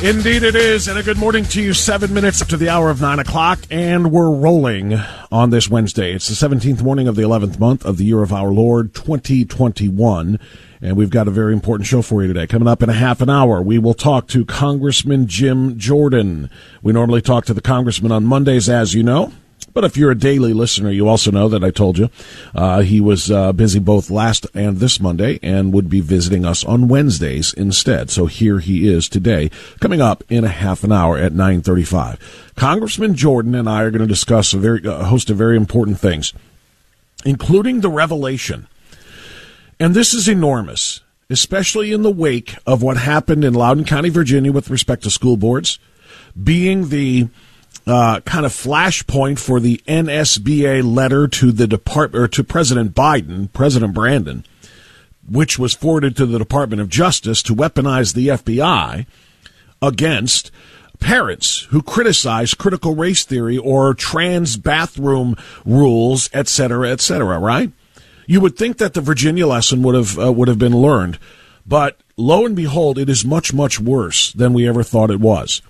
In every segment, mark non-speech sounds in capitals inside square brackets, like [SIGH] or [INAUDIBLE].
Indeed, it is. And a good morning to you. Seven minutes up to the hour of nine o'clock, and we're rolling on this Wednesday. It's the 17th morning of the 11th month of the year of our Lord 2021. And we've got a very important show for you today. Coming up in a half an hour, we will talk to Congressman Jim Jordan. We normally talk to the congressman on Mondays, as you know. But if you're a daily listener, you also know that I told you uh, he was uh, busy both last and this Monday and would be visiting us on Wednesdays instead. So here he is today, coming up in a half an hour at 9:35. Congressman Jordan and I are going to discuss a very a host of very important things, including the revelation, and this is enormous, especially in the wake of what happened in Loudoun County, Virginia, with respect to school boards, being the uh, kind of flashpoint for the NSBA letter to the department or to President Biden, President Brandon, which was forwarded to the Department of Justice to weaponize the FBI against parents who criticize critical race theory or trans bathroom rules, et cetera, et cetera. Right? You would think that the Virginia lesson would have uh, would have been learned, but lo and behold, it is much much worse than we ever thought it was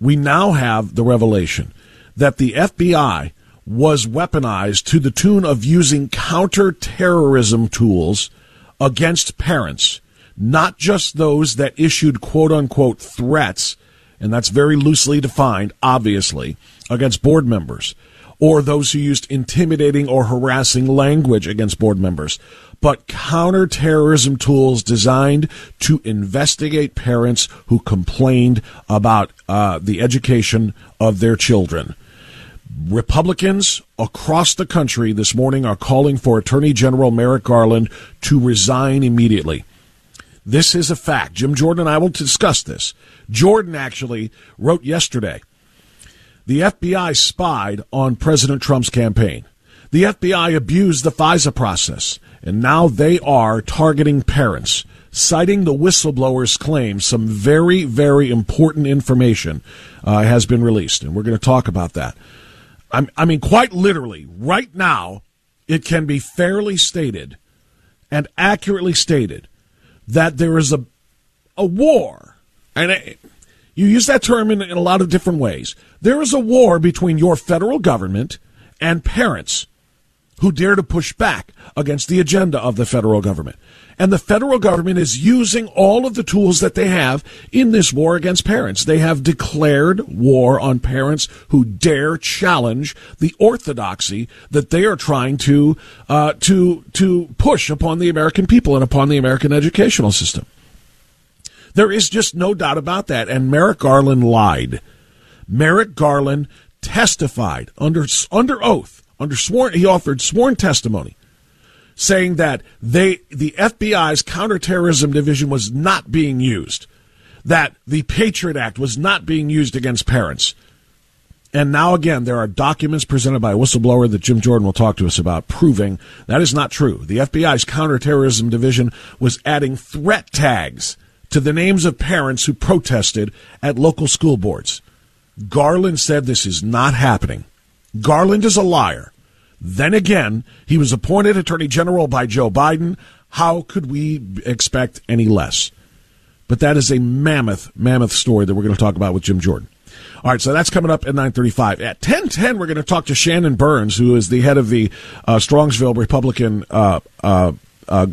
we now have the revelation that the FBI was weaponized to the tune of using counterterrorism tools against parents, not just those that issued quote unquote threats, and that's very loosely defined, obviously, against board members, or those who used intimidating or harassing language against board members, but counterterrorism tools designed to investigate parents who complained about uh, the education of their children. Republicans across the country this morning are calling for Attorney General Merrick Garland to resign immediately. This is a fact. Jim Jordan and I will discuss this. Jordan actually wrote yesterday the FBI spied on President Trump's campaign. The FBI abused the FISA process, and now they are targeting parents. Citing the whistleblower's claim, some very, very important information uh, has been released, and we're going to talk about that. I'm, I mean, quite literally, right now, it can be fairly stated and accurately stated that there is a a war, and you use that term in, in a lot of different ways. There is a war between your federal government and parents who dare to push back against the agenda of the federal government. And the federal government is using all of the tools that they have in this war against parents. They have declared war on parents who dare challenge the orthodoxy that they are trying to uh, to to push upon the American people and upon the American educational system. There is just no doubt about that. And Merrick Garland lied. Merrick Garland testified under under oath under sworn he offered sworn testimony saying that they the FBI's counterterrorism division was not being used, that the Patriot Act was not being used against parents. And now again, there are documents presented by a whistleblower that Jim Jordan will talk to us about proving that is not true. The FBI's counterterrorism division was adding threat tags to the names of parents who protested at local school boards. Garland said this is not happening. Garland is a liar. Then again, he was appointed Attorney General by Joe Biden. How could we expect any less? But that is a mammoth, mammoth story that we're going to talk about with Jim Jordan. All right, so that's coming up at 9:35. At 10:10, we're going to talk to Shannon Burns, who is the head of the uh, Strongsville Republican uh, uh, uh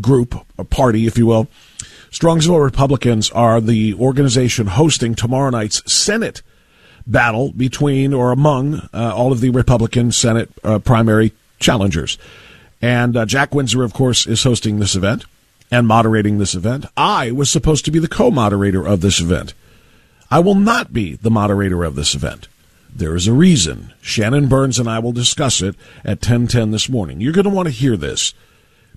group, party, if you will. Strongsville Republicans are the organization hosting tomorrow night's Senate battle between or among uh, all of the Republican Senate uh, primary challengers. And uh, Jack Windsor, of course, is hosting this event and moderating this event. I was supposed to be the co moderator of this event. I will not be the moderator of this event. There is a reason. Shannon Burns and I will discuss it at 1010 this morning. You're going to want to hear this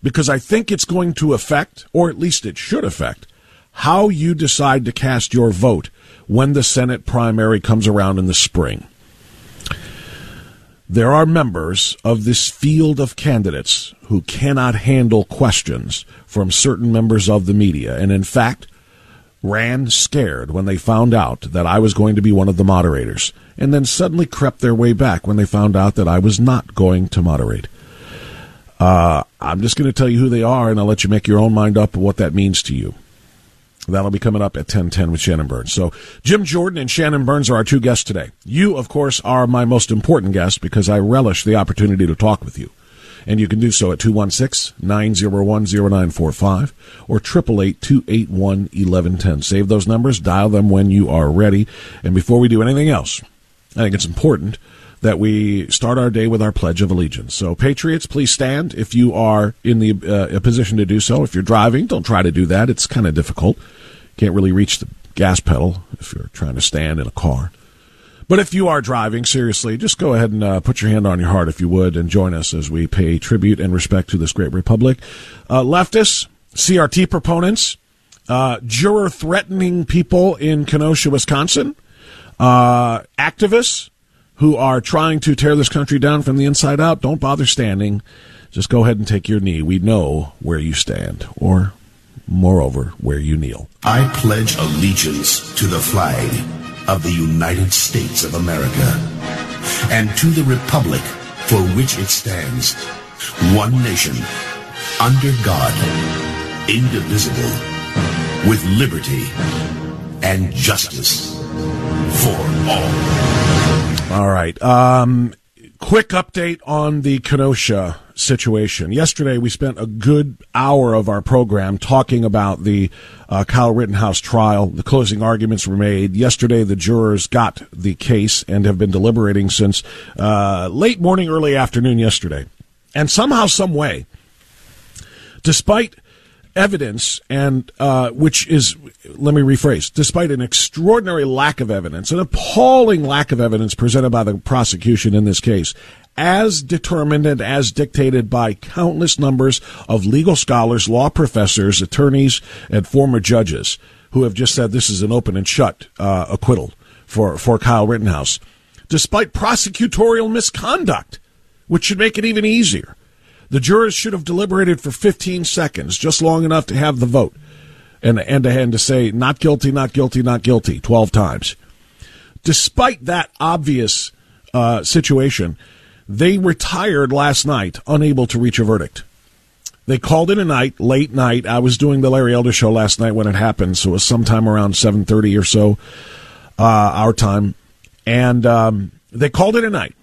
because I think it's going to affect, or at least it should affect, how you decide to cast your vote when the Senate primary comes around in the spring. There are members of this field of candidates who cannot handle questions from certain members of the media, and in fact, ran scared when they found out that I was going to be one of the moderators, and then suddenly crept their way back when they found out that I was not going to moderate. Uh, I'm just going to tell you who they are, and I'll let you make your own mind up what that means to you. That'll be coming up at 1010 with Shannon Burns. So Jim Jordan and Shannon Burns are our two guests today. You, of course, are my most important guest because I relish the opportunity to talk with you. And you can do so at 216-901-0945 or 888-281-1110. Save those numbers, dial them when you are ready. And before we do anything else, I think it's important that we start our day with our Pledge of Allegiance. So, Patriots, please stand if you are in the uh, a position to do so. If you're driving, don't try to do that. It's kind of difficult. Can't really reach the gas pedal if you're trying to stand in a car. But if you are driving, seriously, just go ahead and uh, put your hand on your heart, if you would, and join us as we pay tribute and respect to this great republic. Uh, leftists, CRT proponents, uh, juror threatening people in Kenosha, Wisconsin, uh, activists, who are trying to tear this country down from the inside out, don't bother standing. Just go ahead and take your knee. We know where you stand, or moreover, where you kneel. I pledge allegiance to the flag of the United States of America and to the republic for which it stands, one nation, under God, indivisible, with liberty and justice for all. All right. Um, quick update on the Kenosha situation. Yesterday, we spent a good hour of our program talking about the uh, Kyle Rittenhouse trial. The closing arguments were made. Yesterday, the jurors got the case and have been deliberating since uh, late morning, early afternoon yesterday. And somehow, some way, despite evidence and uh, which is let me rephrase despite an extraordinary lack of evidence an appalling lack of evidence presented by the prosecution in this case as determined and as dictated by countless numbers of legal scholars law professors attorneys and former judges who have just said this is an open and shut uh, acquittal for, for Kyle Rittenhouse despite prosecutorial misconduct which should make it even easier the jurors should have deliberated for 15 seconds, just long enough to have the vote, and and to, to say not guilty, not guilty, not guilty 12 times. Despite that obvious uh, situation, they retired last night, unable to reach a verdict. They called it a night, late night. I was doing the Larry Elder show last night when it happened, so it was sometime around 7:30 or so, uh, our time, and um, they called it a night.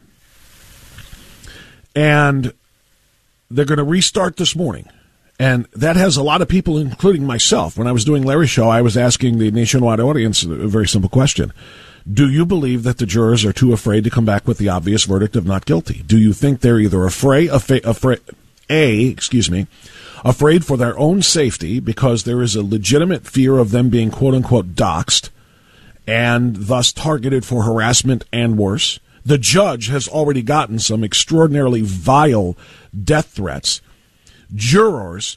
And they're going to restart this morning. And that has a lot of people, including myself. When I was doing Larry's show, I was asking the nationwide audience a very simple question. Do you believe that the jurors are too afraid to come back with the obvious verdict of not guilty? Do you think they're either afraid, afraid, A, excuse me, afraid for their own safety because there is a legitimate fear of them being quote unquote doxxed and thus targeted for harassment and worse? The judge has already gotten some extraordinarily vile death threats. Jurors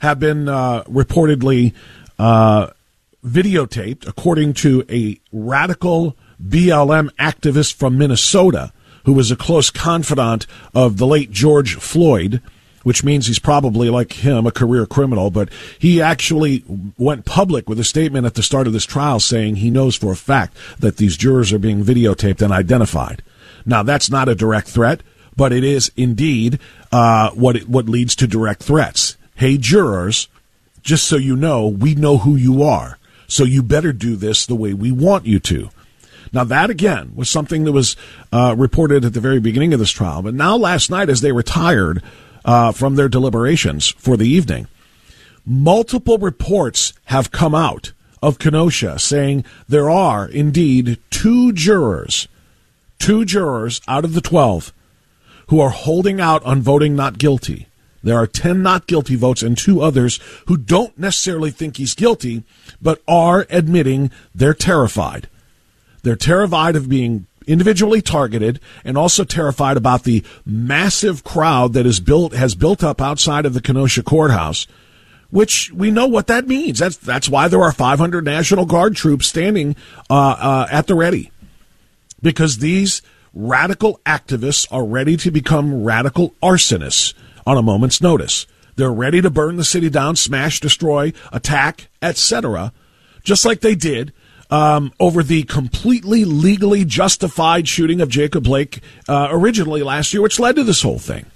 have been uh, reportedly uh, videotaped, according to a radical BLM activist from Minnesota who was a close confidant of the late George Floyd which means he's probably like him, a career criminal, but he actually went public with a statement at the start of this trial saying he knows for a fact that these jurors are being videotaped and identified. Now, that's not a direct threat, but it is indeed uh, what, it, what leads to direct threats. Hey, jurors, just so you know, we know who you are, so you better do this the way we want you to. Now, that again was something that was uh, reported at the very beginning of this trial, but now last night, as they retired, uh, from their deliberations for the evening. Multiple reports have come out of Kenosha saying there are indeed two jurors, two jurors out of the 12 who are holding out on voting not guilty. There are 10 not guilty votes and two others who don't necessarily think he's guilty, but are admitting they're terrified. They're terrified of being individually targeted and also terrified about the massive crowd that is built has built up outside of the Kenosha courthouse which we know what that means. That's that's why there are 500 National Guard troops standing uh, uh, at the ready, because these radical activists are ready to become radical arsonists on a moment's notice. They're ready to burn the city down, smash, destroy, attack, etc., just like they did um, over the completely legally justified shooting of Jacob Blake uh, originally last year, which led to this whole thing.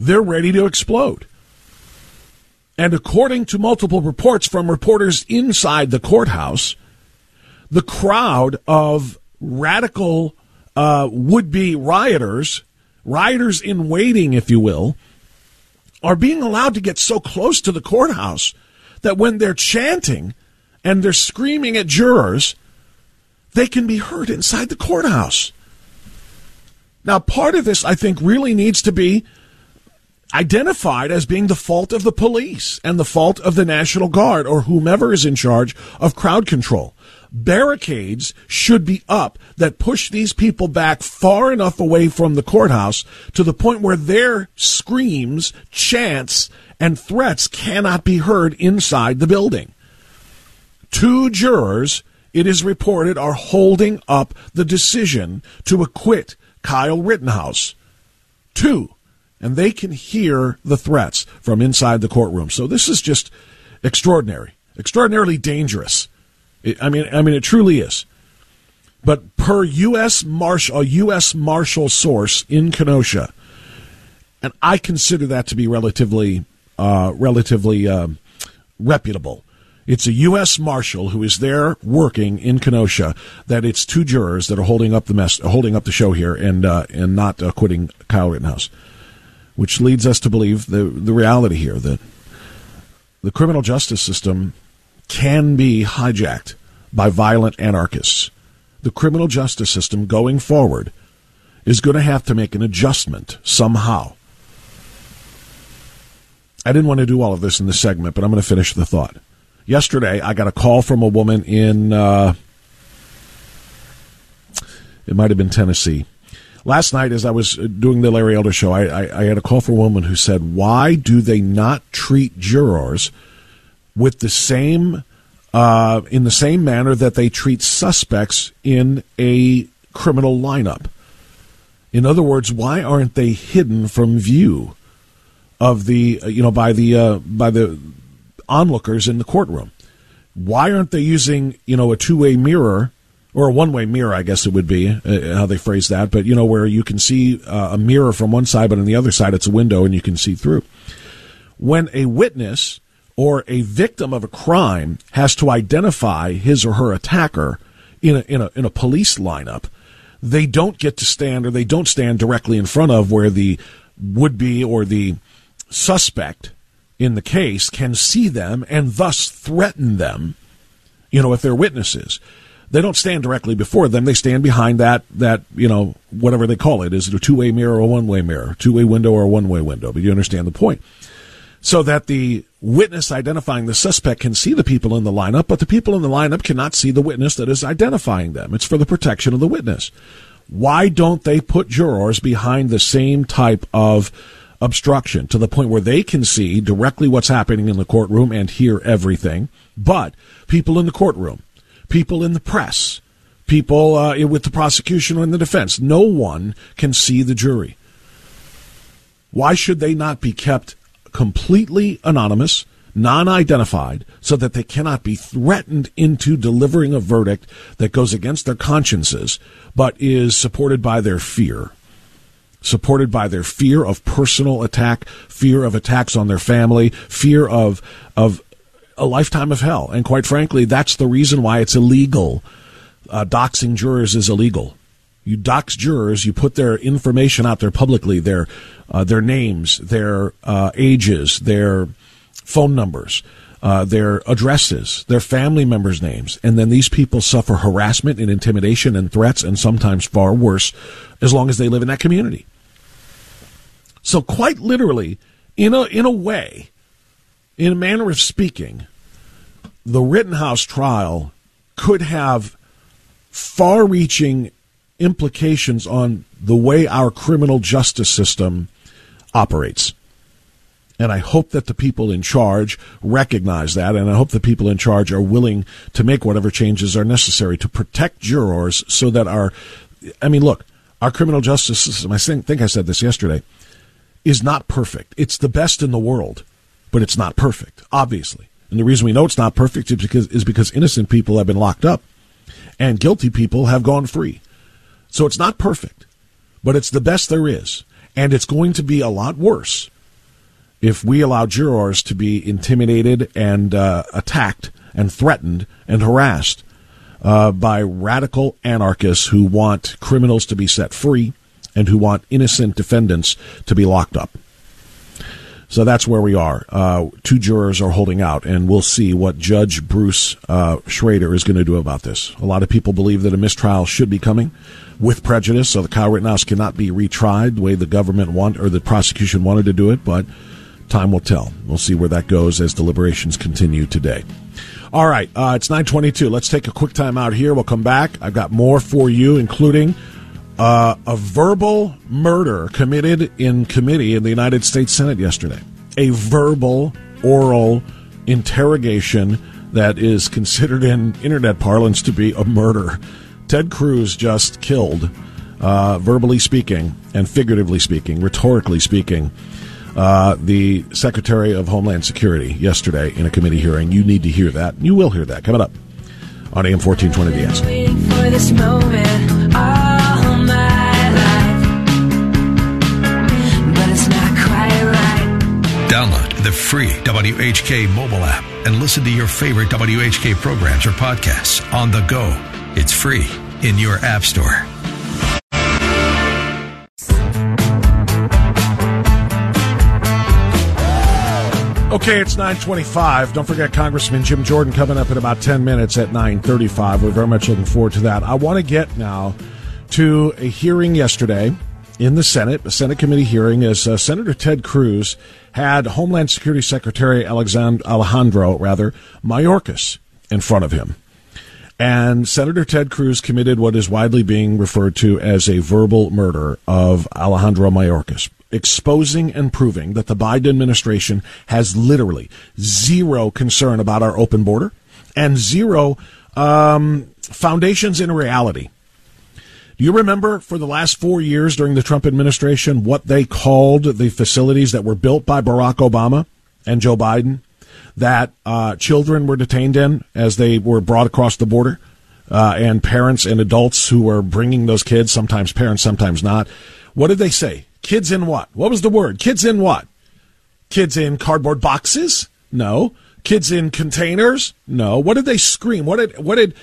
They're ready to explode. And according to multiple reports from reporters inside the courthouse, the crowd of radical uh, would be rioters, rioters in waiting, if you will, are being allowed to get so close to the courthouse that when they're chanting, and they're screaming at jurors, they can be heard inside the courthouse. Now, part of this, I think, really needs to be identified as being the fault of the police and the fault of the National Guard or whomever is in charge of crowd control. Barricades should be up that push these people back far enough away from the courthouse to the point where their screams, chants, and threats cannot be heard inside the building. Two jurors, it is reported, are holding up the decision to acquit Kyle Rittenhouse. Two. And they can hear the threats from inside the courtroom. So this is just extraordinary, extraordinarily dangerous. It, I mean, I mean, it truly is. But per U.S. Marshal, a U.S. Marshal source in Kenosha, and I consider that to be relatively, uh, relatively um, reputable. It's a U.S. Marshal who is there working in Kenosha. That it's two jurors that are holding up the mess, holding up the show here, and uh, and not acquitting Kyle Rittenhouse, which leads us to believe the the reality here that the criminal justice system can be hijacked by violent anarchists. The criminal justice system going forward is going to have to make an adjustment somehow. I didn't want to do all of this in this segment, but I'm going to finish the thought yesterday I got a call from a woman in uh, it might have been Tennessee. Last night, as I was doing the Larry Elder show, I, I, I had a call from a woman who said, "Why do they not treat jurors with the same uh, in the same manner that they treat suspects in a criminal lineup?" In other words, why aren't they hidden from view of the you know by the uh, by the onlookers in the courtroom. Why aren't they using, you know, a two-way mirror or a one-way mirror, I guess it would be uh, how they phrase that, but you know where you can see uh, a mirror from one side, but on the other side it's a window and you can see through. When a witness or a victim of a crime has to identify his or her attacker in a, in a, in a police lineup, they don't get to stand or they don't stand directly in front of where the would be or the suspect in the case can see them and thus threaten them, you know, if they're witnesses. They don't stand directly before them. They stand behind that, that, you know, whatever they call it. Is it a two way mirror or a one way mirror? Two way window or a one way window? But you understand the point. So that the witness identifying the suspect can see the people in the lineup, but the people in the lineup cannot see the witness that is identifying them. It's for the protection of the witness. Why don't they put jurors behind the same type of obstruction to the point where they can see directly what's happening in the courtroom and hear everything? But people in the courtroom, people in the press, people uh, with the prosecution and the defense, no one can see the jury. Why should they not be kept completely anonymous? non identified, so that they cannot be threatened into delivering a verdict that goes against their consciences, but is supported by their fear. Supported by their fear of personal attack, fear of attacks on their family, fear of, of a lifetime of hell. And quite frankly, that's the reason why it's illegal. Uh, doxing jurors is illegal. You dox jurors, you put their information out there publicly, their uh, their names, their uh, ages, their phone numbers, uh, their addresses, their family members' names, and then these people suffer harassment and intimidation and threats, and sometimes far worse, as long as they live in that community. So, quite literally, in a in a way, in a manner of speaking, the Rittenhouse trial could have far-reaching implications on the way our criminal justice system operates. And I hope that the people in charge recognize that, and I hope the people in charge are willing to make whatever changes are necessary to protect jurors so that our, I mean, look, our criminal justice system, I think I said this yesterday, is not perfect. It's the best in the world, but it's not perfect, obviously. And the reason we know it's not perfect is because, is because innocent people have been locked up and guilty people have gone free. So it's not perfect, but it's the best there is. And it's going to be a lot worse if we allow jurors to be intimidated and uh, attacked and threatened and harassed uh, by radical anarchists who want criminals to be set free and who want innocent defendants to be locked up. So that's where we are. Uh, two jurors are holding out, and we'll see what Judge Bruce uh, Schroeder is going to do about this. A lot of people believe that a mistrial should be coming with prejudice, so the Kyle Rittenhouse cannot be retried the way the government want or the prosecution wanted to do it, but Time will tell. We'll see where that goes as deliberations continue today. All right, uh, it's 922. Let's take a quick time out here. We'll come back. I've got more for you, including uh, a verbal murder committed in committee in the United States Senate yesterday. A verbal, oral interrogation that is considered in internet parlance to be a murder. Ted Cruz just killed, uh, verbally speaking and figuratively speaking, rhetorically speaking, uh, the Secretary of Homeland Security yesterday in a committee hearing. You need to hear that. You will hear that coming up on AM 1420 The Answer. Download the free WHK mobile app and listen to your favorite WHK programs or podcasts on the go. It's free in your app store. Okay, it's 925. Don't forget Congressman Jim Jordan coming up in about 10 minutes at 935. We're very much looking forward to that. I want to get now to a hearing yesterday in the Senate, a Senate committee hearing, as uh, Senator Ted Cruz had Homeland Security Secretary Alejandro, rather, Mayorkas in front of him. And Senator Ted Cruz committed what is widely being referred to as a verbal murder of Alejandro Mayorkas exposing and proving that the Biden administration has literally zero concern about our open border and zero um, foundations in reality. Do you remember for the last four years during the Trump administration what they called the facilities that were built by Barack Obama and Joe Biden that uh, children were detained in as they were brought across the border? Uh, and parents and adults who were bringing those kids, sometimes parents, sometimes not. What did they say? Kids in what? What was the word? Kids in what? Kids in cardboard boxes? No. Kids in containers? No. What did they scream? What did what did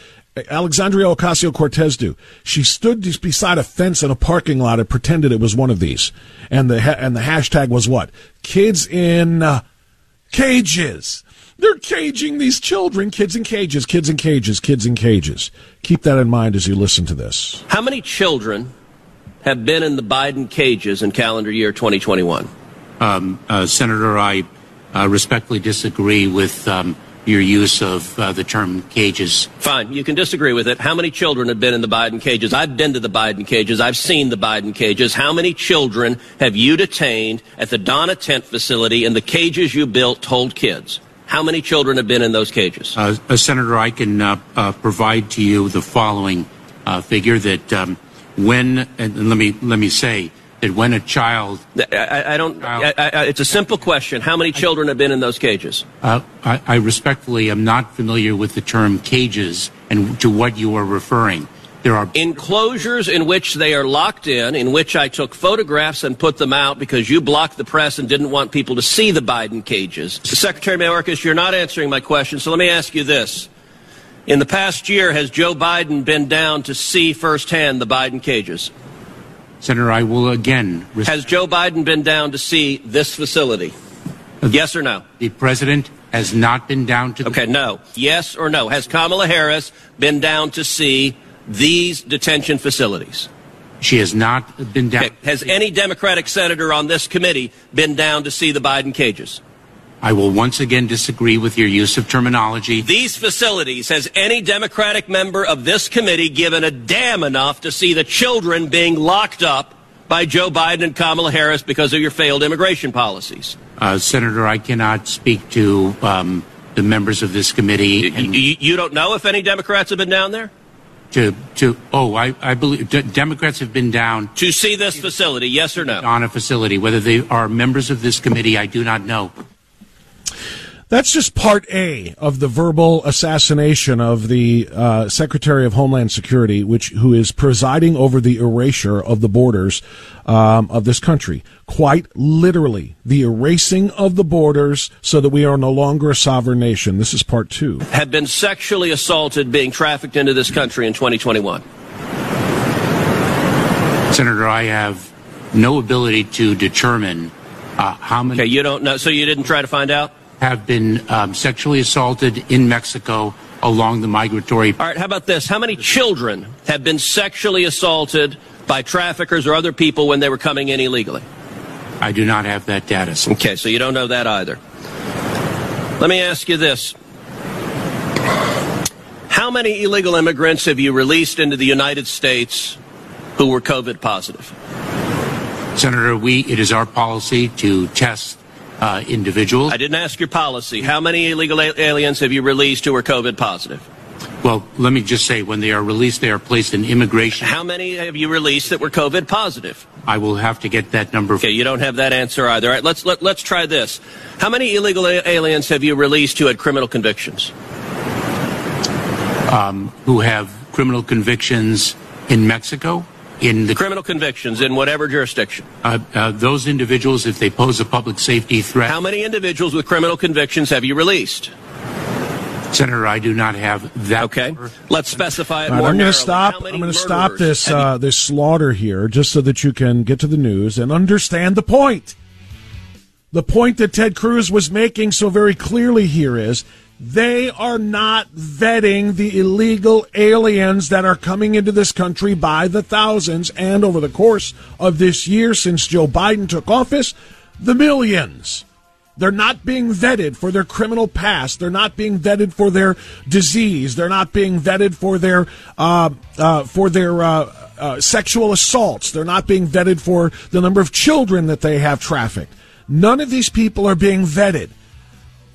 Alexandria Ocasio Cortez do? She stood beside a fence in a parking lot and pretended it was one of these, and the and the hashtag was what? Kids in uh, cages. They're caging these children. Kids in cages. Kids in cages. Kids in cages. Keep that in mind as you listen to this. How many children have been in the Biden cages in calendar year 2021? Um, uh, Senator, I uh, respectfully disagree with um, your use of uh, the term cages. Fine, you can disagree with it. How many children have been in the Biden cages? I've been to the Biden cages. I've seen the Biden cages. How many children have you detained at the Donna Tent facility in the cages you built hold kids? How many children have been in those cages? Uh, uh, Senator, I can uh, uh, provide to you the following uh, figure that um, when, and let me let me say that when a child, I, I don't. I, I, it's a simple question. How many children have been in those cages? Uh, I, respectfully am not familiar with the term cages and to what you are referring. There are enclosures in which they are locked in, in which I took photographs and put them out because you blocked the press and didn't want people to see the Biden cages. Secretary Mayorkas, you're not answering my question, so let me ask you this. In the past year, has Joe Biden been down to see firsthand the Biden cages? Senator, I will again. Has Joe Biden been down to see this facility? Yes or no? The president has not been down to. okay, no. Yes or no? Has Kamala Harris been down to see these detention facilities? She has not been down. Okay. Has any Democratic senator on this committee been down to see the Biden cages? I will once again disagree with your use of terminology. These facilities, has any Democratic member of this committee given a damn enough to see the children being locked up by Joe Biden and Kamala Harris because of your failed immigration policies? Uh, Senator, I cannot speak to um, the members of this committee. You, you, don't know if any Democrats have been down there? To, to oh, I, I believe d- Democrats have been down to see this facility. Yes or no? On a facility, whether they are members of this committee, I do not know. That's just part A of the verbal assassination of the uh, Secretary of Homeland Security, which who is presiding over the erasure of the borders um, of this country. Quite literally, the erasing of the borders so that we are no longer a sovereign nation. This is part two. Have been sexually assaulted, being trafficked into this country in 2021. Senator, I have no ability to determine uh, how many. Okay, you don't know, so you didn't try to find out have been um, sexually assaulted in Mexico along the migratory. All right, how about this? How many children have been sexually assaulted by traffickers or other people when they were coming in illegally? I do not have that data. Okay, so you don't know that either. Let me ask you this. How many illegal immigrants have you released into the United States who were COVID positive? Senator, we it is our policy to test uh, individuals. I didn't ask your policy. How many illegal aliens have you released who are COVID positive? Well, let me just say, when they are released, they are placed in immigration. How many have you released that were COVID positive? I will have to get that number. Okay, you don't have that answer either. All right, let's let, let's try this. How many illegal aliens have you released who had criminal convictions? Um, who have criminal convictions in Mexico? In the criminal convictions in whatever jurisdiction. Uh, uh, those individuals, if they pose a public safety threat. How many individuals with criminal convictions have you released? Senator, I do not have that. Okay, number. let's specify it right, more. I'm going to stop. I'm going to stop this uh, this slaughter here, just so that you can get to the news and understand the point. The point that Ted Cruz was making so very clearly here is they are not vetting the illegal aliens that are coming into this country by the thousands. And over the course of this year, since Joe Biden took office, the millions. They're not being vetted for their criminal past. They're not being vetted for their disease. They're not being vetted for their uh, uh, for their uh, uh sexual assaults. They're not being vetted for the number of children that they have trafficked. None of these people are being vetted.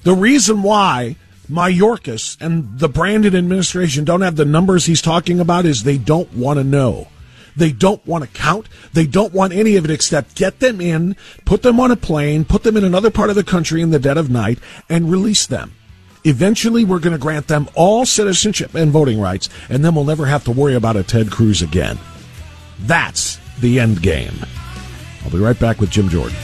The reason why Mayorkas and the Brandon administration don't have the numbers he's talking about is they don't want to know. They don't want to count. They don't want any of it except get them in, put them on a plane, put them in another part of the country in the dead of night, and release them. Eventually, we're going to grant them all citizenship and voting rights, and then we'll never have to worry about a Ted Cruz again. That's the end game. I'll be right back with Jim Jordan.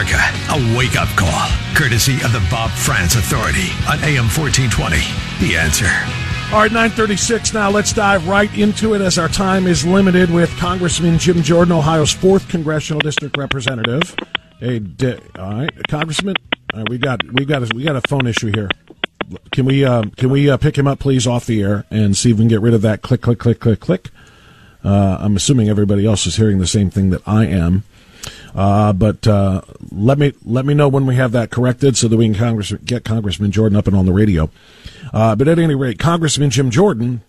America, a wake up call, courtesy of the Bob Frantz Authority on AM 1420. The answer. All right, 936 now. Let's dive right into it as our time is limited with Congressman Jim Jordan, Ohio's 4th Congressional District Representative. Hey, all right, Congressman, all right, we got we got a, we got a phone issue here. Can we uh, can we uh, pick him up, please, off the air and see if we can get rid of that click, click, click, click, click? Uh, I'm assuming everybody else is hearing the same thing that I am. Uh, but uh, let me let me know when we have that corrected so that we can Congress, get Congressman Jordan up and on the radio. Uh, but at any rate, Congressman Jim Jordan,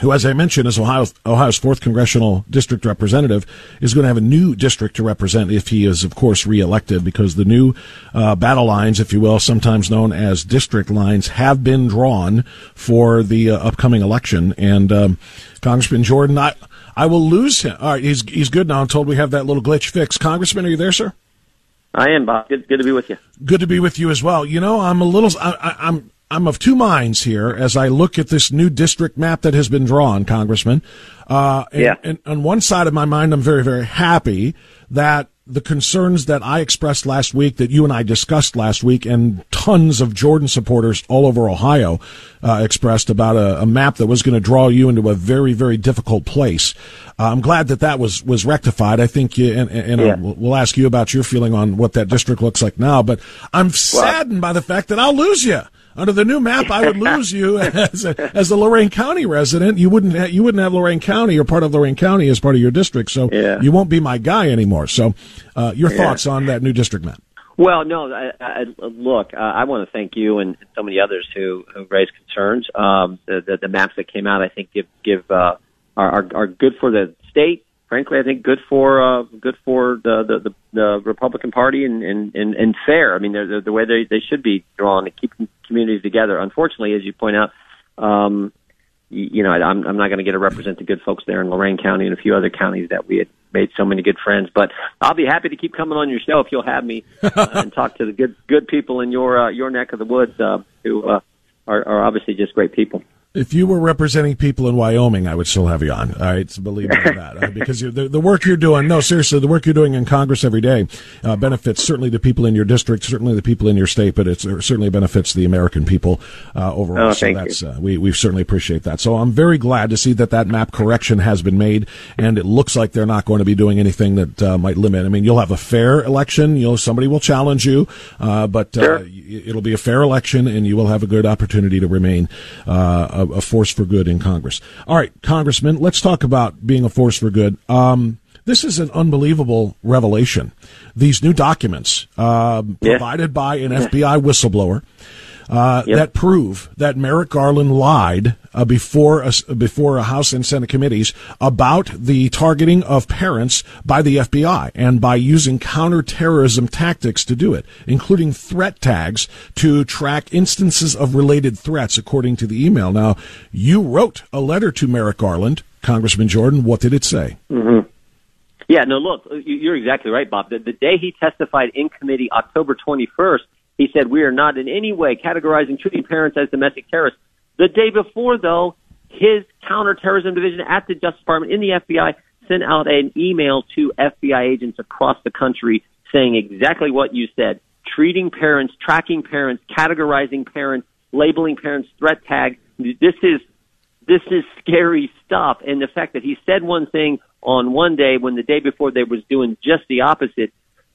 who, as I mentioned, is Ohio, Ohio's fourth congressional district representative, is going to have a new district to represent if he is, of course, reelected, because the new uh, battle lines, if you will, sometimes known as district lines, have been drawn for the uh, upcoming election. And um, Congressman Jordan, I, I will lose him. All right, he's he's good now. I'm told we have that little glitch fixed. Congressman, are you there, sir? I am, Bob. Good, good to be with you. Good to be with you as well. You know, I'm a little. I, I, I'm I'm of two minds here as I look at this new district map that has been drawn, Congressman. Uh, and, yeah. and on one side of my mind, I'm very, very happy that the concerns that I expressed last week, that you and I discussed last week, and tons of Jordan supporters all over Ohio uh, expressed about a, a, map that was going to draw you into a very, very difficult place. Uh, I'm glad that that was was rectified. I think, you, and, and yeah. we'll, we'll ask you about your feeling on what that district looks like now. But I'm saddened well, by the fact that I'll lose you. Under the new map, I would lose you [LAUGHS] as a, as a Lorain County resident. You wouldn't ha- you wouldn't have Lorain County or part of Lorain County as part of your district, so yeah. you won't be my guy anymore. So, uh, your yeah. thoughts on that new district map? Well, no, I, I, look, uh, I want to thank you and so many others who, who raised concerns. Um, the, the, the maps that came out, I think, give give uh, are, are are good for the state frankly, I think good for uh, good for the, the the the Republican Party and and and, and fair. I mean, they're, they're the way they they should be drawn to keep communities together. Unfortunately, as you point out, um, you, you know, I'm I'm not going to get to represent the good folks there in Lorain County and a few other counties that we had made so many good friends. But I'll be happy to keep coming on your show if you'll have me uh, [LAUGHS] and talk to the good good people in your uh, your neck of the woods uh, who uh, are, are obviously just great people. If you were representing people in Wyoming, I would still have you on. All right, so believe me on [LAUGHS] that, because the, the work you're doing. No, seriously, the work you're doing in Congress every day uh, benefits certainly the people in your district, certainly the people in your state, but it certainly benefits the American people uh, overall. Oh, so that's. Uh, we we certainly appreciate that. So I'm very glad to see that that map correction has been made, and it looks like they're not going to be doing anything that uh, might limit. I mean, you'll have a fair election. You'll somebody will challenge you, uh, but uh, sure. it'll be a fair election, and you will have a good opportunity to remain a, force for good good in Congress. All right, Congressman, let's talk about being a force for good. Um, this is an unbelievable revelation. These new documents uh, yeah. provided by an FBI whistleblower uh, yep. that prove that Merrick Garland lied uh, before a, before a House and Senate committees about the targeting of parents by the FBI and by using counterterrorism tactics to do it, including threat tags to track instances of related threats, according to the email. Now, you wrote a letter to Merrick Garland, Congressman Jordan. What did it say? Mm-hmm. Yeah, no, look, you're exactly right, Bob. The, the day he testified in committee, October 21st, he said, We are not in any way categorizing treating parents as domestic terrorists. The day before, though, his counterterrorism division at the Justice Department in the FBI sent out an email to FBI agents across the country saying exactly what you said treating parents, tracking parents, categorizing parents, labeling parents, threat tag. This is this is scary stuff. And the fact that he said one thing on one day when the day before they was doing just the opposite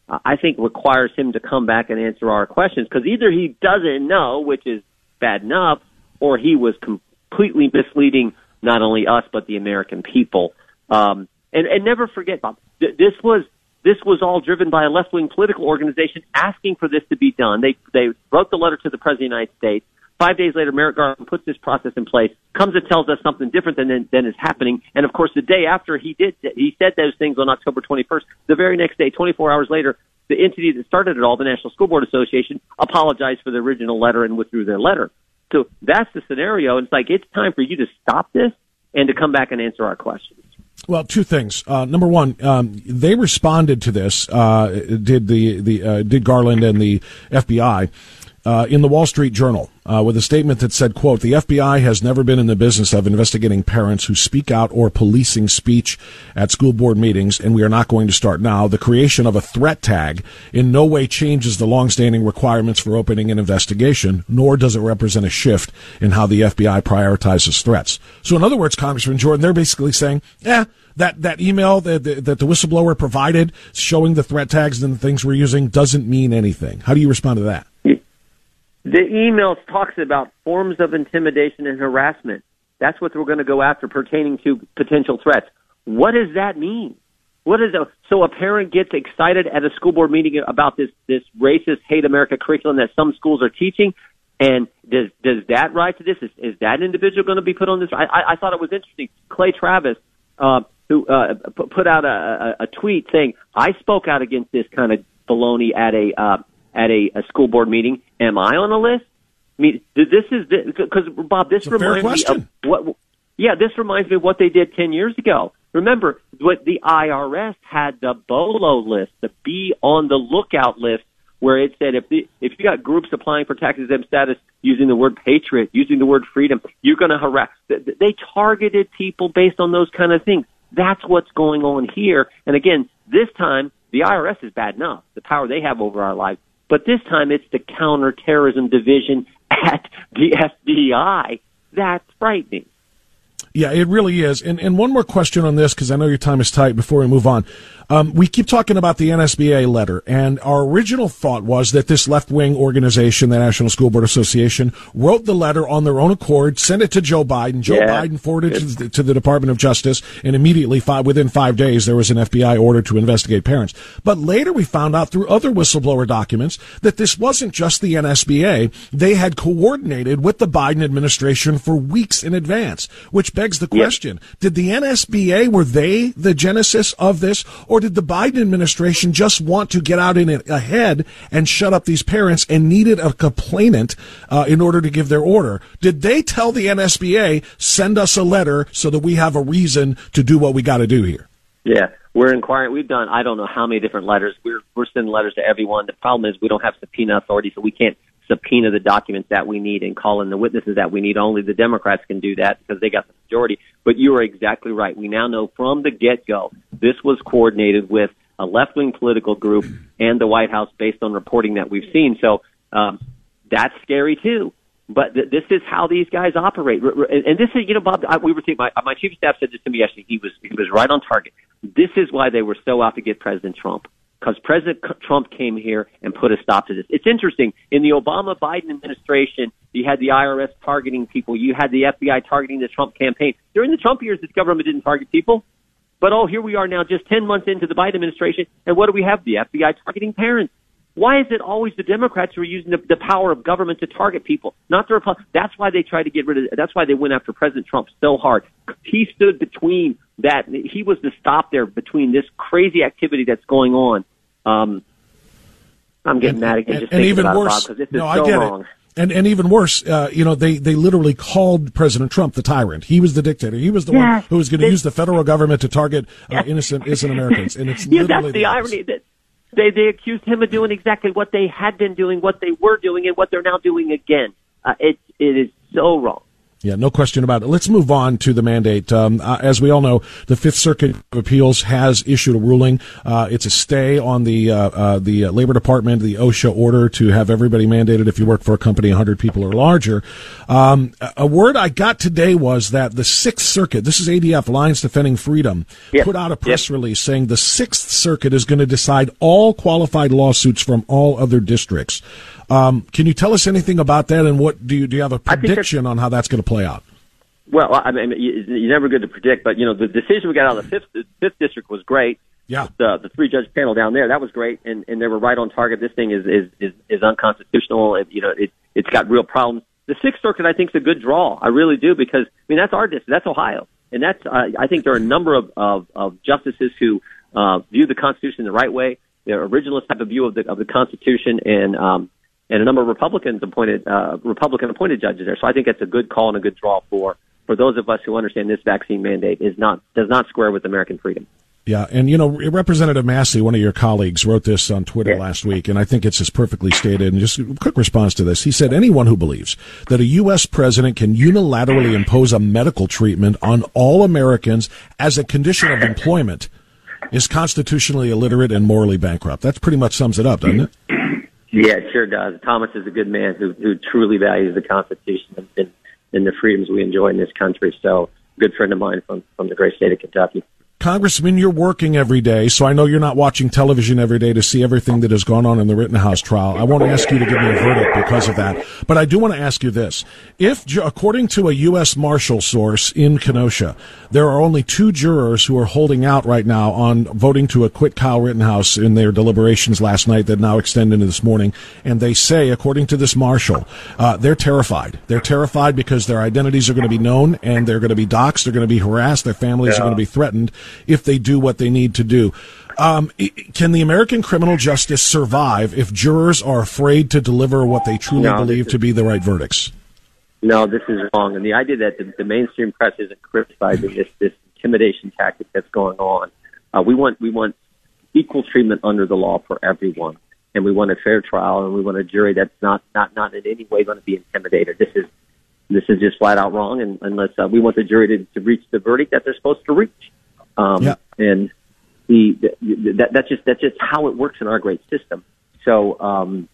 I think requires him to come back and answer our questions because either he doesn't know, which is bad enough, or he was completely misleading not only us but the American people. Um, and, and never forget, Bob, th- this was this was all driven by a left wing political organization asking for this to be done. They they wrote the letter to the President of the United States. Five days later, Merrick Garland puts this process in place, comes and tells us something different than, than is happening. And of course, the day after he did, he said those things on October 21st. The very next day, 24 hours later, the entity that started it all, the National School Board Association, apologized for the original letter and withdrew their letter. So that's the scenario. It's like it's time for you to stop this and to come back and answer our questions. Well, two things. Uh, number one, um, they responded to this. Uh, did the the uh, did Garland and the FBI uh, in the Wall Street Journal uh, with a statement that said, "quote The FBI has never been in the business of investigating parents who speak out or policing speech at school board meetings, and we are not going to start now. The creation of a threat tag in no way changes the longstanding requirements for opening an investigation, nor does it represent a shift in how the FBI prioritizes threats." So, in other words, Congressman Jordan, they're basically saying, "Yeah." that, that email that, that the whistleblower provided showing the threat tags and the things we're using doesn't mean anything. How do you respond to that? The email talks about forms of intimidation and harassment. That's what we're going to go after pertaining to potential threats. What does that mean? What is a, so a parent gets excited at a school board meeting about this this racist hate America curriculum that some schools are teaching, and does does that rise to this? Is, is that individual going to be put on this? I, I, I thought it was interesting. Clay Travis, uh, who uh, put out a, a, a tweet saying, "I spoke out against this kind of baloney at a uh, at a, a school board meeting. Am I on a list? I mean, this is because Bob, this reminds me of what. Yeah, this reminds me of what they did ten years ago. Remember, what the IRS had the BOLO list, the be on the lookout list, where it said if the, if you got groups applying for tax exempt status using the word patriot, using the word freedom, you're going to harass. They targeted people based on those kind of things. That's what's going on here. And again, this time the IRS is bad enough, the power they have over our lives. But this time it's the counterterrorism division at the FBI. That's frightening. Yeah, it really is. And and one more question on this because I know your time is tight. Before we move on, um, we keep talking about the NSBA letter, and our original thought was that this left wing organization, the National School Board Association, wrote the letter on their own accord, sent it to Joe Biden. Joe yeah. Biden forwarded it to the, to the, Department of Justice, and immediately, five, within five days, there was an FBI order to investigate parents. But later, we found out through other whistleblower documents that this wasn't just the NSBA. They had coordinated with the Biden administration for weeks in advance, which begs the question: Did the NSBA were they the genesis of this, or or did the Biden administration just want to get out in ahead and shut up these parents and needed a complainant uh, in order to give their order? Did they tell the NSBA, send us a letter so that we have a reason to do what we got to do here? Yeah, we're inquiring. We've done I don't know how many different letters. We're we're sending letters to everyone. The problem is we don't have subpoena authority, so we can't subpoena the documents that we need and call in the witnesses that we need. Only the Democrats can do that because they got the majority. But you are exactly right. We now know from the get go this was coordinated with a left wing political group and the White House based on reporting that we've seen. So um, that's scary too. But th- this is how these guys operate, and this is, you know, Bob. I, we were thinking, my, my chief of staff said this to me yesterday. He was he was right on target. This is why they were so out to get President Trump because President Trump came here and put a stop to this. It's interesting. In the Obama Biden administration, you had the IRS targeting people. You had the FBI targeting the Trump campaign. During the Trump years, this government didn't target people. But oh, here we are now, just 10 months into the Biden administration, and what do we have? The FBI targeting parents. Why is it always the Democrats who are using the, the power of government to target people, not the Republicans? That's why they tried to get rid of. That's why they went after President Trump so hard. He stood between that. He was the stop there between this crazy activity that's going on. Um, I'm getting and, mad again. Just and, and even worse, because this is no, so I get wrong. It. And and even worse, uh, you know, they, they literally called President Trump the tyrant. He was the dictator. He was the one who was going to use the federal government to target uh, innocent innocent Americans. And it's [LAUGHS] yeah, that's the, the irony that they they accused him of doing exactly what they had been doing, what they were doing, and what they're now doing again. Uh, it it is so wrong. Yeah, no question about it. Let's move on to the mandate. Um, uh, as we all know, the Fifth Circuit of Appeals has issued a ruling. Uh, it's a stay on the uh, uh the uh, Labor Department, the OSHA order to have everybody mandated if you work for a company 100 people or larger. Um, a word I got today was that the Sixth Circuit, this is ADF, Alliance Defending Freedom, yep. put out a press yep. release saying the Sixth Circuit is going to decide all qualified lawsuits from all other districts. Um, can you tell us anything about that, and what do you do? You have a prediction on how that's going to play out? Well, I mean, you're never good to predict, but you know, the decision we got out of the fifth, fifth district was great. Yeah, the the three judge panel down there that was great, and and they were right on target. This thing is is is, is unconstitutional. and you know, it it's got real problems. The Sixth Circuit, I think, is a good draw. I really do because I mean that's our district, that's Ohio, and that's uh, I think there are a number of of, of justices who uh, view the Constitution the right way. They're originalist type of view of the of the Constitution, and um, and a number of Republicans appointed uh, Republican appointed judges there. So I think that's a good call and a good draw for for those of us who understand this vaccine mandate is not does not square with American freedom. Yeah, and you know, Representative Massie, one of your colleagues, wrote this on Twitter Yeah. last week, and I think it's just perfectly stated. And just a quick response to this. He said, anyone who believes that a U.S. president can unilaterally impose a medical treatment on all Americans as a condition of employment is constitutionally illiterate and morally bankrupt. That pretty much sums it up, doesn't it? Yeah, it sure does. Thomas is a good man who, who truly values the Constitution and, and, and the freedoms we enjoy in this country. So, good friend of mine from, from the great state of Kentucky. Congressman, you're working every day, so I know you're not watching television every day to see everything that has gone on in the Rittenhouse trial. I won't ask you to give me a verdict because of that, but I do want to ask you this. If, according to a U.S. Marshal source in Kenosha, there are only two jurors who are holding out right now on voting to acquit Kyle Rittenhouse in their deliberations last night that now extend into this morning, and they say, according to this Marshal, uh, they're terrified. They're terrified because their identities are going to be known and they're going to be doxxed, they're going to be harassed, their families are going to be threatened if they do what they need to do. Um, can the American criminal justice survive if jurors are afraid to deliver what they truly No, believe this to be the right verdicts? No, this is wrong. And the idea that the, the mainstream press isn't criticizing this, this intimidation tactic that's going on. Uh, we want, we want equal treatment under the law for everyone. And we want a fair trial and we want a jury that's not, not, not in any way going to be intimidated. This is, this is just flat out wrong. And unless, uh, we want the jury to, to reach the verdict that they're supposed to reach. Um, Yeah. and the, the, that, that's just, that's just how it works in our great system. So, um,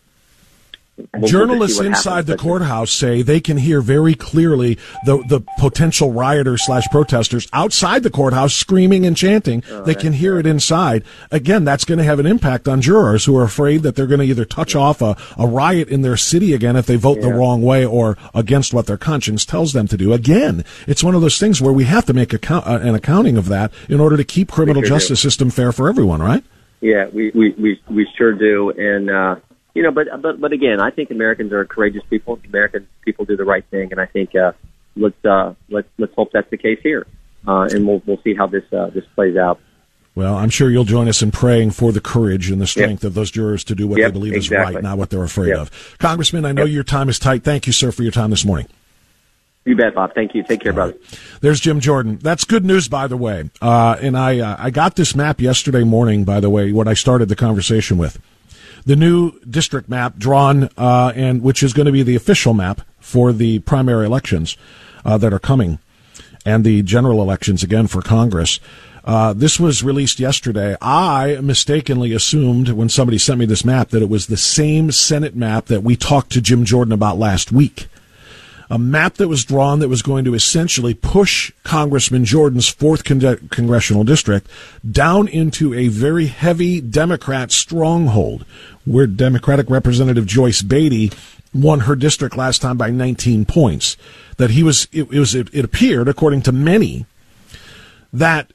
we'll- we'll just see Journalists inside the courthouse say they can hear very clearly the the potential rioters slash protesters outside the courthouse screaming and chanting. Oh, they can hear it inside. Again, that's going to have an impact on jurors who are afraid that they're going to either touch off a, a riot in their city again if they vote the wrong way or against what their conscience tells them to do. Again, it's one of those things where we have to make account, uh, an accounting of that in order to keep criminal sure do. justice system fair for everyone, right? Yeah, we we we, we sure do, and uh, you know, but but but again, I think Americans are courageous people. American people do the right thing, and I think uh, let's uh, let's let's hope that's the case here, uh, and we'll we'll see how this uh, this plays out. Well, I'm sure you'll join us in praying for the courage and the strength of those jurors to do what Yep, they believe is right, not what they're afraid Yep. of. Congressman, I know your time is tight. Thank you, sir, for your time this morning. You bet, Bob. Thank you. Take care, brother. There's Jim Jordan. That's good news, by the way. Uh, and I uh, I got this map yesterday morning, by the way, what I started the conversation with. The new district map drawn, uh, and which is going to be the official map for the primary elections uh, that are coming, and the general elections again for Congress. Uh, this was released yesterday. I mistakenly assumed when somebody sent me this map that it was the same Senate map that we talked to Jim Jordan about last week a map that was drawn that was going to essentially push Congressman Jordan's fourth con- congressional district down into a very heavy Democrat stronghold, where Democratic Representative Joyce Beatty won her district last time by 19 points. That he was, it, it was, it, it appeared, according to many, that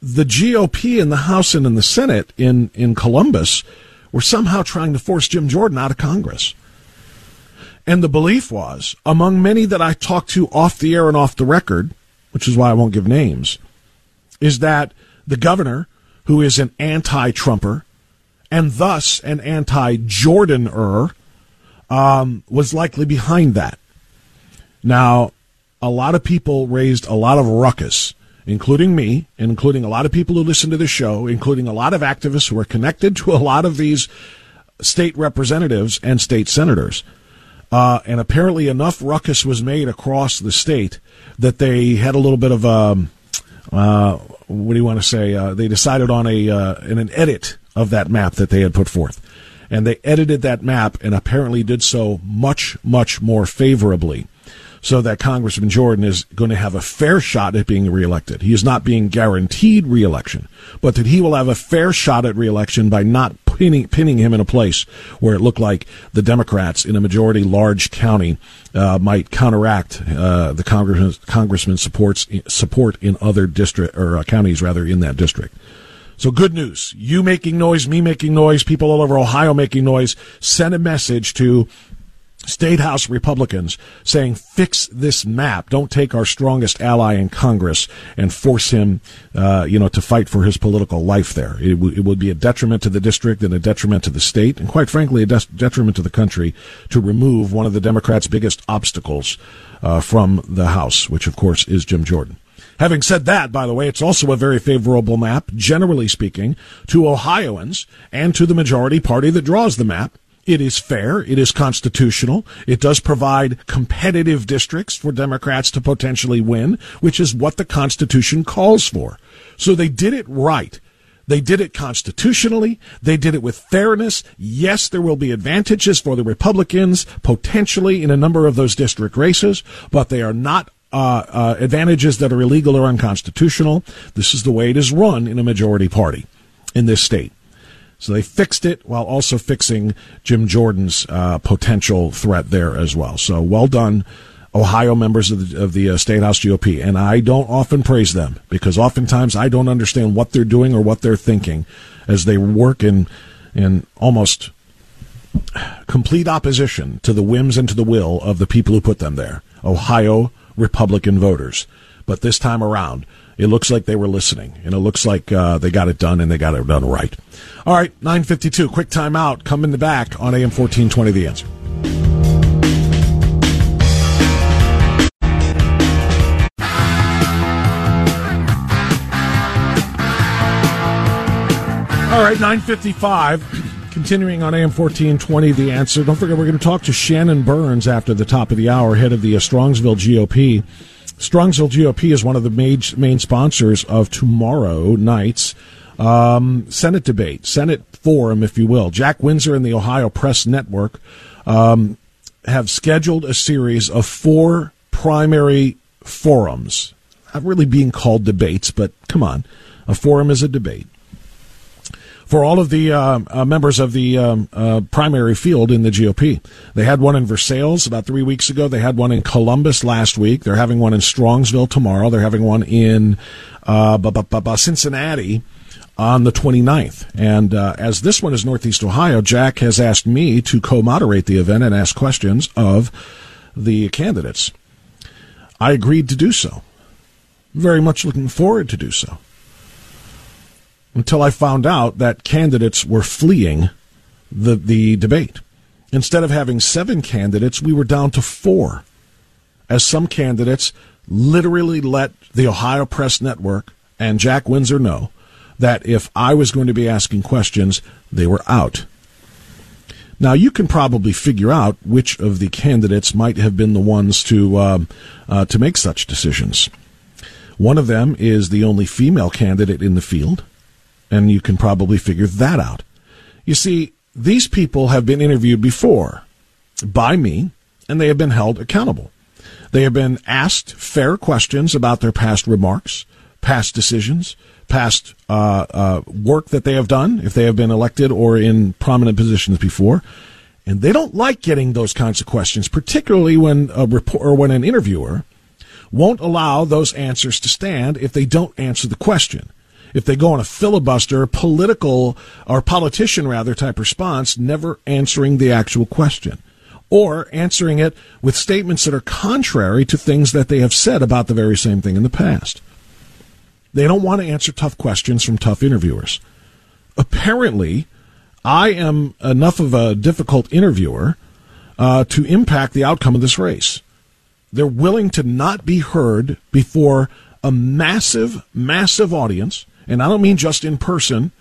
the GOP in the House and in the Senate in, in Columbus were somehow trying to force Jim Jordan out of Congress. And the belief was, among many that I talked to off the air and off the record, which is why I won't give names, is that the governor, who is an anti Trumper and thus an anti Jordaner, um, was likely behind that. Now, a lot of people raised a lot of ruckus, including me, and including a lot of people who listen to the show, including a lot of activists who are connected to a lot of these state representatives and state senators. Uh, and apparently enough ruckus was made across the state that they had a little bit of a, uh, what do you want to say? Uh, they decided on a uh, in an edit of that map that they had put forth, and they edited that map and apparently did so much much more favorably, so that Congressman Jordan is going to have a fair shot at being reelected. He is not being guaranteed reelection, but that he will have a fair shot at reelection by not pinning, pinning him in a place where it looked like the Democrats in a majority large county uh, might counteract uh, the congressman, congressman's supports support in other district or uh, counties rather in that district. So good news. You making noise, me making noise, people all over Ohio making noise. Send a message to state house Republicans saying, fix this map. Don't take our strongest ally in Congress and force him, uh, you know, to fight for his political life there. It, w- it would be a detriment to the district and a detriment to the state, and quite frankly, a des- detriment to the country to remove one of the Democrats' biggest obstacles uh, from the House, which of course is Jim Jordan. Having said that, by the way, it's also a very favorable map, generally speaking, to Ohioans and to the majority party that draws the map. It is fair. It is constitutional. It does provide competitive districts for Democrats to potentially win, which is what the Constitution calls for. So they did it right. They did it constitutionally. They did it with fairness. Yes, there will be advantages for the Republicans potentially in a number of those district races, but they are not uh, uh, advantages that are illegal or unconstitutional. This is the way it is run in a majority party in this state. So they fixed it while also fixing Jim Jordan's uh, potential threat there as well. So well done, Ohio members of the, of the uh, State House GOP. And I don't often praise them because oftentimes I don't understand what they're doing or what they're thinking as they work in in almost complete opposition to the whims and to the will of the people who put them there. Ohio Republican voters. But this time around, it looks like they were listening, and it looks like uh, they got it done, and they got it done right. All right, 952, quick timeout. Come in the back on AM 1420, The Answer. All right, 955. Continuing on AM 1420, The Answer. Don't forget, we're going to talk to Shannon Burns after the top of the hour, head of the Strongsville GOP. Strongsville GOP is one of the main, main sponsors of tomorrow night's um, Senate debate, Senate forum, if you will. Jack Windsor and the Ohio Press Network um, have scheduled a series of four primary forums. Not really being called debates, but come on. A forum is a debate for all of the uh, uh, members of the um, uh, primary field in the GOP. They had one in Versailles about three weeks ago. They had one in Columbus last week. They're having one in Strongsville tomorrow. They're having one in uh, Cincinnati on the 29th. And uh, as this one is Northeast Ohio, Jack has asked me to co moderate the event and ask questions of the candidates. I agreed to do so. Very much looking forward to do so until I found out that candidates were fleeing the, the debate. Instead of having seven candidates, we were down to four, as some candidates literally let the Ohio Press Network and Jack Windsor know that if I was going to be asking questions, they were out. Now, you can probably figure out which of the candidates might have been the ones to, uh, uh, to make such decisions. One of them is the only female candidate in the field and you can probably figure that out. You see, these people have been interviewed before by me, and they have been held accountable. They have been asked fair questions about their past remarks, past decisions, past uh, uh, work that they have done, if they have been elected or in prominent positions before. And they don't like getting those kinds of questions, particularly when a report or when an interviewer won't allow those answers to stand if they don't answer the question if they go on a filibuster, political or politician rather type response, never answering the actual question or answering it with statements that are contrary to things that they have said about the very same thing in the past. They don't want to answer tough questions from tough interviewers. Apparently, I am enough of a difficult interviewer uh, to impact the outcome of this race. They're willing to not be heard before a massive, massive audience and I don't mean just in person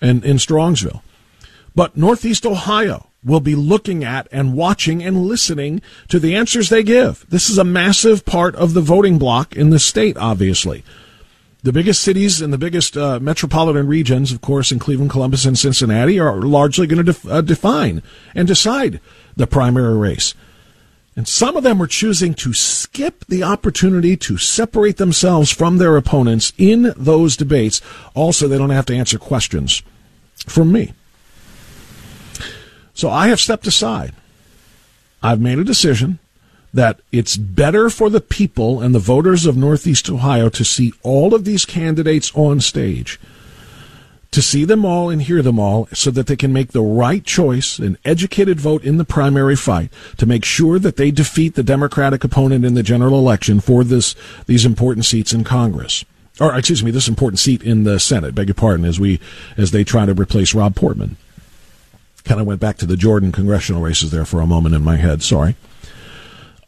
and in Strongsville, but Northeast Ohio will be looking at and watching and listening to the answers they give. This is a massive part of the voting block in the state, obviously. The biggest cities and the biggest uh, metropolitan regions, of course, in Cleveland, Columbus, and Cincinnati, are largely going to def- uh, define and decide the primary race. And some of them are choosing to skip the opportunity to separate themselves from their opponents in those debates. Also, they don't have to answer questions from me. So I have stepped aside. I've made a decision that it's better for the people and the voters of Northeast Ohio to see all of these candidates on stage to see them all and hear them all so that they can make the right choice, an educated vote in the primary fight to make sure that they defeat the Democratic opponent in the general election for this, these important seats in Congress. Or, excuse me, this important seat in the Senate, beg your pardon, as we, as they try to replace Rob Portman. Kind of went back to the Jordan congressional races there for a moment in my head, sorry.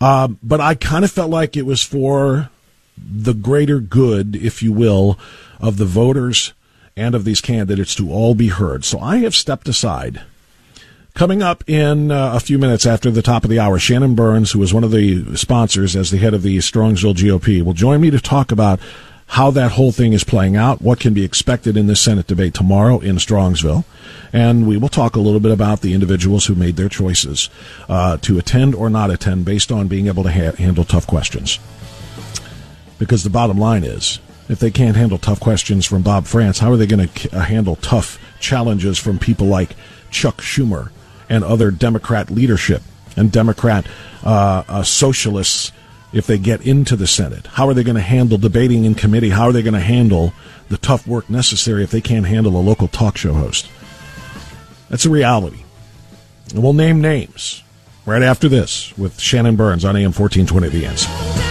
Uh, but I kind of felt like it was for the greater good, if you will, of the voters and of these candidates to all be heard. So I have stepped aside. Coming up in uh, a few minutes after the top of the hour, Shannon Burns, who is one of the sponsors as the head of the Strongsville GOP, will join me to talk about how that whole thing is playing out, what can be expected in this Senate debate tomorrow in Strongsville, and we will talk a little bit about the individuals who made their choices uh, to attend or not attend based on being able to ha- handle tough questions. Because the bottom line is, if they can't handle tough questions from Bob Frantz, how are they going to uh, handle tough challenges from people like Chuck Schumer and other Democrat leadership and Democrat uh, uh, socialists if they get into the Senate? How are they going to handle debating in committee? How are they going to handle the tough work necessary if they can't handle a local talk show host? That's a reality. And we'll name names right after this with Shannon Burns on AM 1420 The Answer.